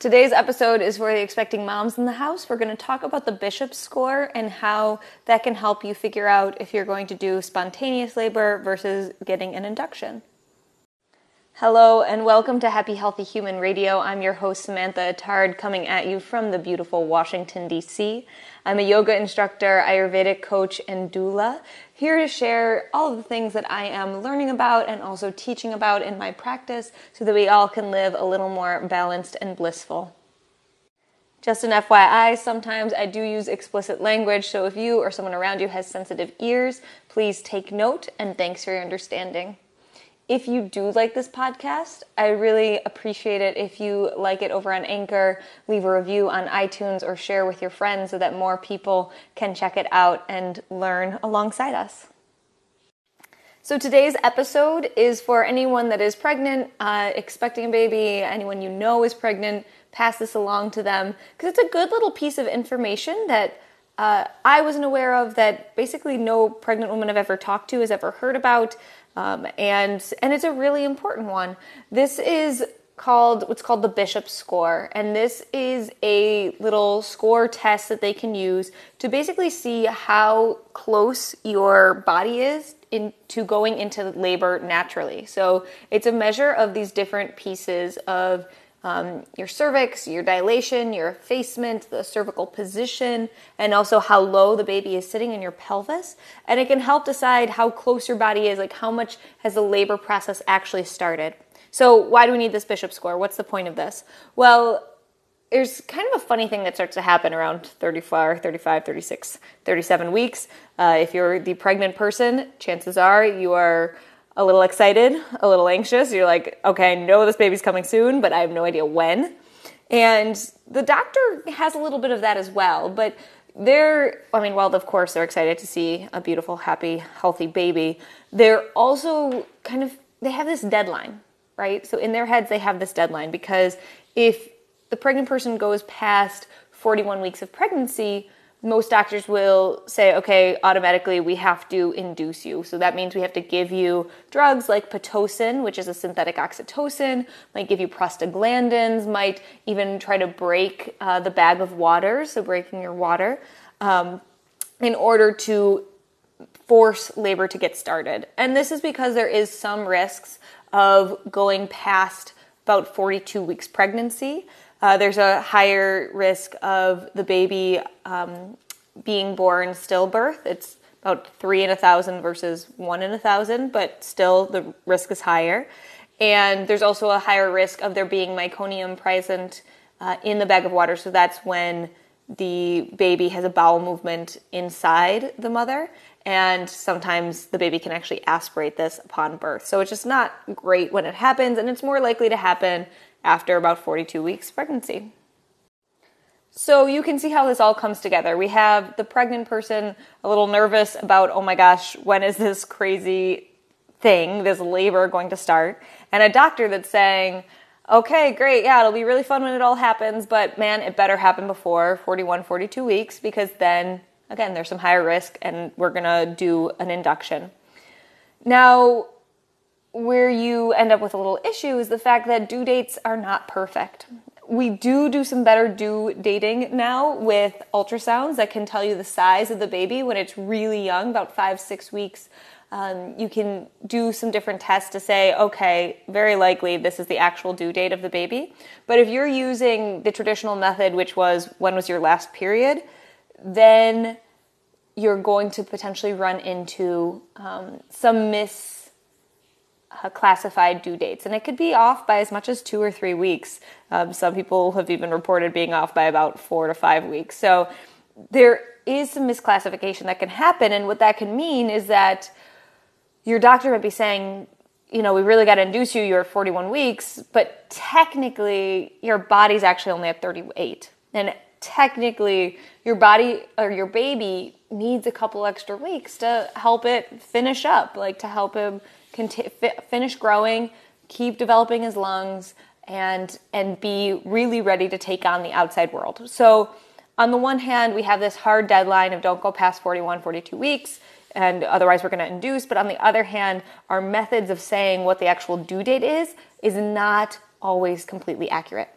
Today's episode is for the expecting moms in the house. We're going to talk about the Bishop score and how that can help you figure out if you're going to do spontaneous labor versus getting an induction. Hello, and welcome to Happy Healthy Human Radio. I'm your host, Samantha Attard, coming at you from the beautiful Washington, D.C. I'm a yoga instructor, Ayurvedic coach, and doula, here to share all of the things that I am learning about and also teaching about in my practice so that we all can live a little more balanced and blissful. Just an FYI, sometimes I do use explicit language, so if you or someone around you has sensitive ears, please take note and thanks for your understanding. If you do like this podcast, I really appreciate it if you like it over on Anchor, leave a review on iTunes, or share with your friends so that more people can check it out and learn alongside us. So, today's episode is for anyone that is pregnant, uh, expecting a baby, anyone you know is pregnant, pass this along to them because it's a good little piece of information that uh, I wasn't aware of, that basically no pregnant woman I've ever talked to has ever heard about. Um, and and it's a really important one. This is called what's called the Bishop score, and this is a little score test that they can use to basically see how close your body is in, to going into labor naturally. So it's a measure of these different pieces of um, your cervix, your dilation, your effacement, the cervical position, and also how low the baby is sitting in your pelvis. And it can help decide how close your body is, like how much has the labor process actually started. So, why do we need this bishop score? What's the point of this? Well, there's kind of a funny thing that starts to happen around 34, 35, 36, 37 weeks. Uh, if you're the pregnant person, chances are you are a little excited, a little anxious. You're like, okay, I know this baby's coming soon, but I have no idea when. And the doctor has a little bit of that as well. But they're, I mean, well, of course, they're excited to see a beautiful, happy, healthy baby. They're also kind of, they have this deadline, right? So in their heads, they have this deadline because if the pregnant person goes past 41 weeks of pregnancy, most doctors will say, okay, automatically we have to induce you. So that means we have to give you drugs like Pitocin, which is a synthetic oxytocin, might give you prostaglandins, might even try to break uh, the bag of water, so breaking your water, um, in order to force labor to get started. And this is because there is some risks of going past about 42 weeks pregnancy. Uh, there's a higher risk of the baby um, being born stillbirth. It's about three in a thousand versus one in a thousand, but still the risk is higher. And there's also a higher risk of there being meconium present uh, in the bag of water. So that's when the baby has a bowel movement inside the mother. And sometimes the baby can actually aspirate this upon birth. So it's just not great when it happens, and it's more likely to happen after about 42 weeks pregnancy. So you can see how this all comes together. We have the pregnant person a little nervous about, oh my gosh, when is this crazy thing, this labor going to start? And a doctor that's saying, okay, great, yeah, it'll be really fun when it all happens, but man, it better happen before 41, 42 weeks because then, again, there's some higher risk and we're gonna do an induction. Now, where you end up with a little issue is the fact that due dates are not perfect. We do do some better due dating now with ultrasounds that can tell you the size of the baby when it's really young, about five, six weeks. Um, you can do some different tests to say, okay, very likely this is the actual due date of the baby. But if you're using the traditional method, which was when was your last period, then you're going to potentially run into um, some mis uh, classified due dates, and it could be off by as much as two or three weeks. Um, some people have even reported being off by about four to five weeks. So there is some misclassification that can happen, and what that can mean is that your doctor might be saying, you know, we really got to induce you. You're 41 weeks, but technically your body's actually only at 38, and technically your body or your baby needs a couple extra weeks to help it finish up, like to help him conti- finish growing, keep developing his lungs, and and be really ready to take on the outside world. So, on the one hand, we have this hard deadline of don't go past 41, 42 weeks, and otherwise we're going to induce. But on the other hand, our methods of saying what the actual due date is is not always completely accurate.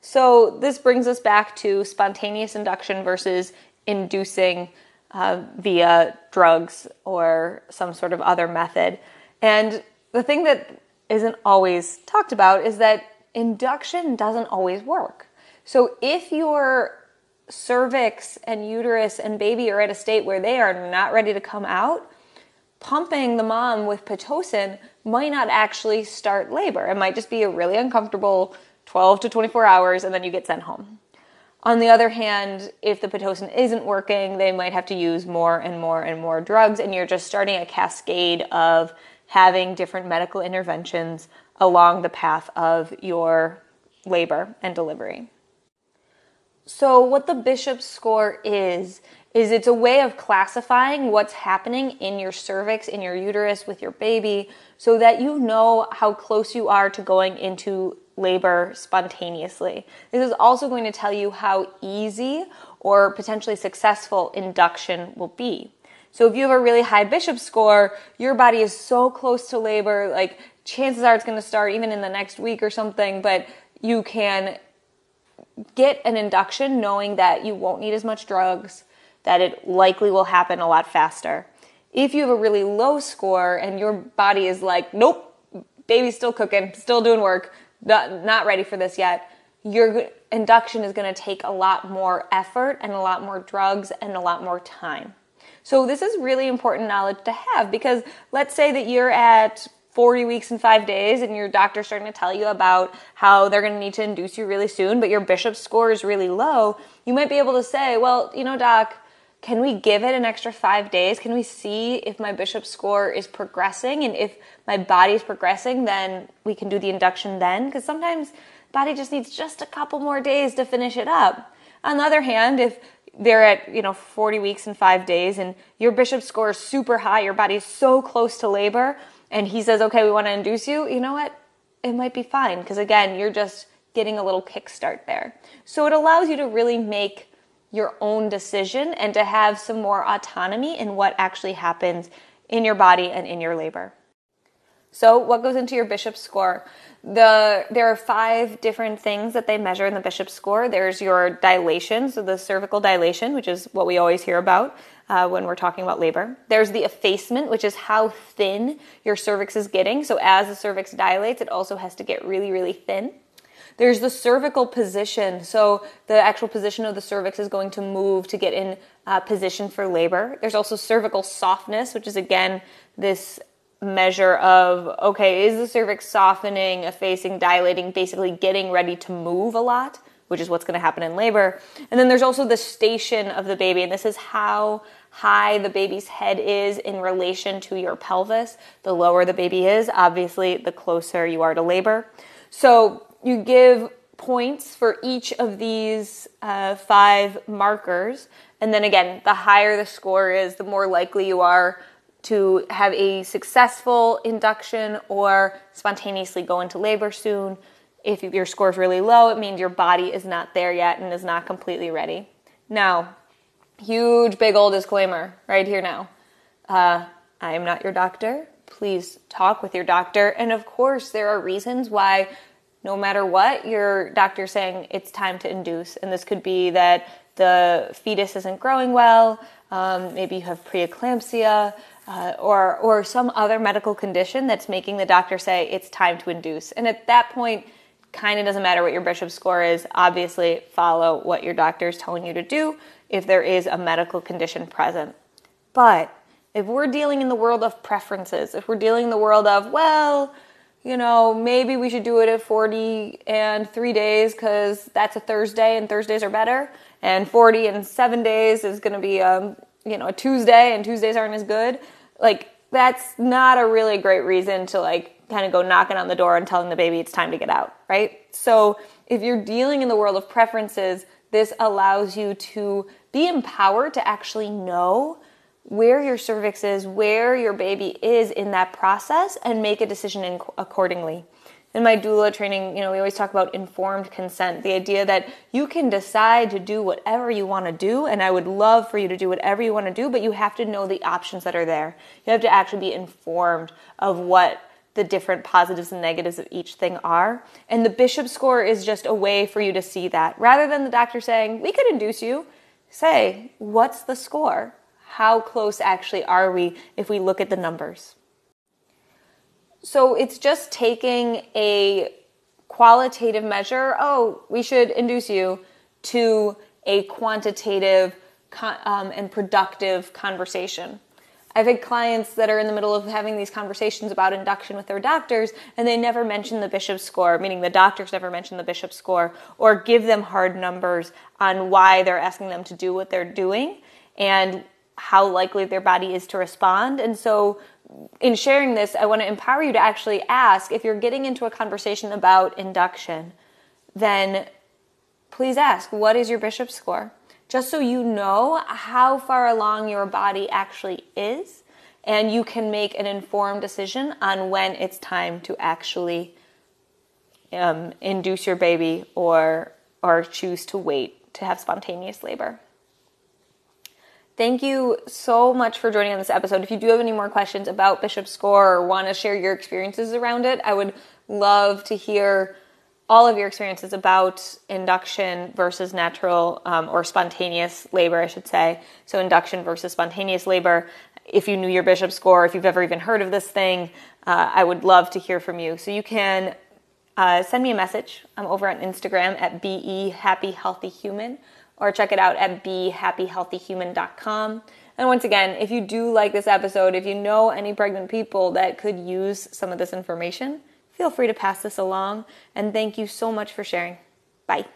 So, this brings us back to spontaneous induction versus inducing uh, via drugs or some sort of other method. And the thing that isn't always talked about is that induction doesn't always work. So, if your cervix and uterus and baby are at a state where they are not ready to come out, pumping the mom with Pitocin might not actually start labor. It might just be a really uncomfortable 12 to 24 hours and then you get sent home. On the other hand, if the Pitocin isn't working, they might have to use more and more and more drugs, and you're just starting a cascade of having different medical interventions along the path of your labor and delivery. So, what the Bishop score is, is it's a way of classifying what's happening in your cervix, in your uterus with your baby, so that you know how close you are to going into labor spontaneously. This is also going to tell you how easy or potentially successful induction will be. So if you have a really high bishop score, your body is so close to labor, like chances are it's going to start even in the next week or something, but you can get an induction knowing that you won't need as much drugs, that it likely will happen a lot faster. If you have a really low score and your body is like, nope, baby's still cooking, still doing work, not, not ready for this yet, your induction is going to take a lot more effort and a lot more drugs and a lot more time. So, this is really important knowledge to have because let's say that you're at 40 weeks and five days, and your doctor's starting to tell you about how they're going to need to induce you really soon, but your bishop score is really low, you might be able to say, Well, you know, doc, can we give it an extra five days? Can we see if my bishop score is progressing? And if my body is progressing, then we can do the induction then. Because sometimes body just needs just a couple more days to finish it up. On the other hand, if they're at you know 40 weeks and five days and your bishop score is super high your body's so close to labor and he says okay we want to induce you you know what it might be fine because again you're just getting a little kickstart there so it allows you to really make your own decision and to have some more autonomy in what actually happens in your body and in your labor. So, what goes into your bishop score? The there are five different things that they measure in the bishop score. There's your dilation, so the cervical dilation, which is what we always hear about uh, when we're talking about labor. There's the effacement, which is how thin your cervix is getting. So, as the cervix dilates, it also has to get really, really thin. There's the cervical position. So the actual position of the cervix is going to move to get in uh, position for labor. There's also cervical softness, which is again this measure of okay, is the cervix softening, effacing, dilating, basically getting ready to move a lot, which is what's going to happen in labor. And then there's also the station of the baby, and this is how high the baby's head is in relation to your pelvis. The lower the baby is, obviously, the closer you are to labor. So you give points for each of these uh, five markers. And then again, the higher the score is, the more likely you are to have a successful induction or spontaneously go into labor soon. If your score is really low, it means your body is not there yet and is not completely ready. Now, huge big old disclaimer right here now. Uh, I am not your doctor. Please talk with your doctor. And of course, there are reasons why no matter what, your doctor's saying it's time to induce. And this could be that the fetus isn't growing well, um, maybe you have preeclampsia, uh, or, or some other medical condition that's making the doctor say it's time to induce. And at that point, kind of doesn't matter what your bishop score is. Obviously, follow what your doctor is telling you to do if there is a medical condition present. But if we're dealing in the world of preferences, if we're dealing in the world of, well, you know, maybe we should do it at 40 and three days because that's a Thursday and Thursdays are better. And 40 and seven days is going to be, um, you know, a Tuesday and Tuesdays aren't as good. Like, that's not a really great reason to like kind of go knocking on the door and telling the baby it's time to get out, right? So if you're dealing in the world of preferences, this allows you to be empowered to actually know where your cervix is, where your baby is in that process, and make a decision in, accordingly. In my doula training, you know, we always talk about informed consent, the idea that you can decide to do whatever you want to do, and I would love for you to do whatever you want to do, but you have to know the options that are there. You have to actually be informed of what the different positives and negatives of each thing are. And the bishop score is just a way for you to see that. Rather than the doctor saying, we could induce you, say, what's the score? How close actually are we if we look at the numbers? So it's just taking a qualitative measure, oh, we should induce you, to a quantitative um, and productive conversation. I've had clients that are in the middle of having these conversations about induction with their doctors, and they never mention the bishop score, meaning the doctors never mention the bishop score, or give them hard numbers on why they're asking them to do what they're doing and how likely their body is to respond. And so, in sharing this, I want to empower you to actually ask if you're getting into a conversation about induction, then please ask, what is your bishop score? just so you know how far along your body actually is and you can make an informed decision on when it's time to actually um, induce your baby or or choose to wait to have spontaneous labor. Thank you so much for joining on this episode. If you do have any more questions about Bishop Score or want to share your experiences around it, I would love to hear all of your experiences about induction versus natural um, or spontaneous labor, I should say. So, induction versus spontaneous labor. If you knew your bishop score, if you've ever even heard of this thing, uh, I would love to hear from you. So, you can uh, send me a message. I'm over on Instagram at be happy healthy human, or check it out at behappyhealthyhuman.com. And once again, if you do like this episode, if you know any pregnant people that could use some of this information, feel free to pass this along. And thank you so much for sharing. Bye.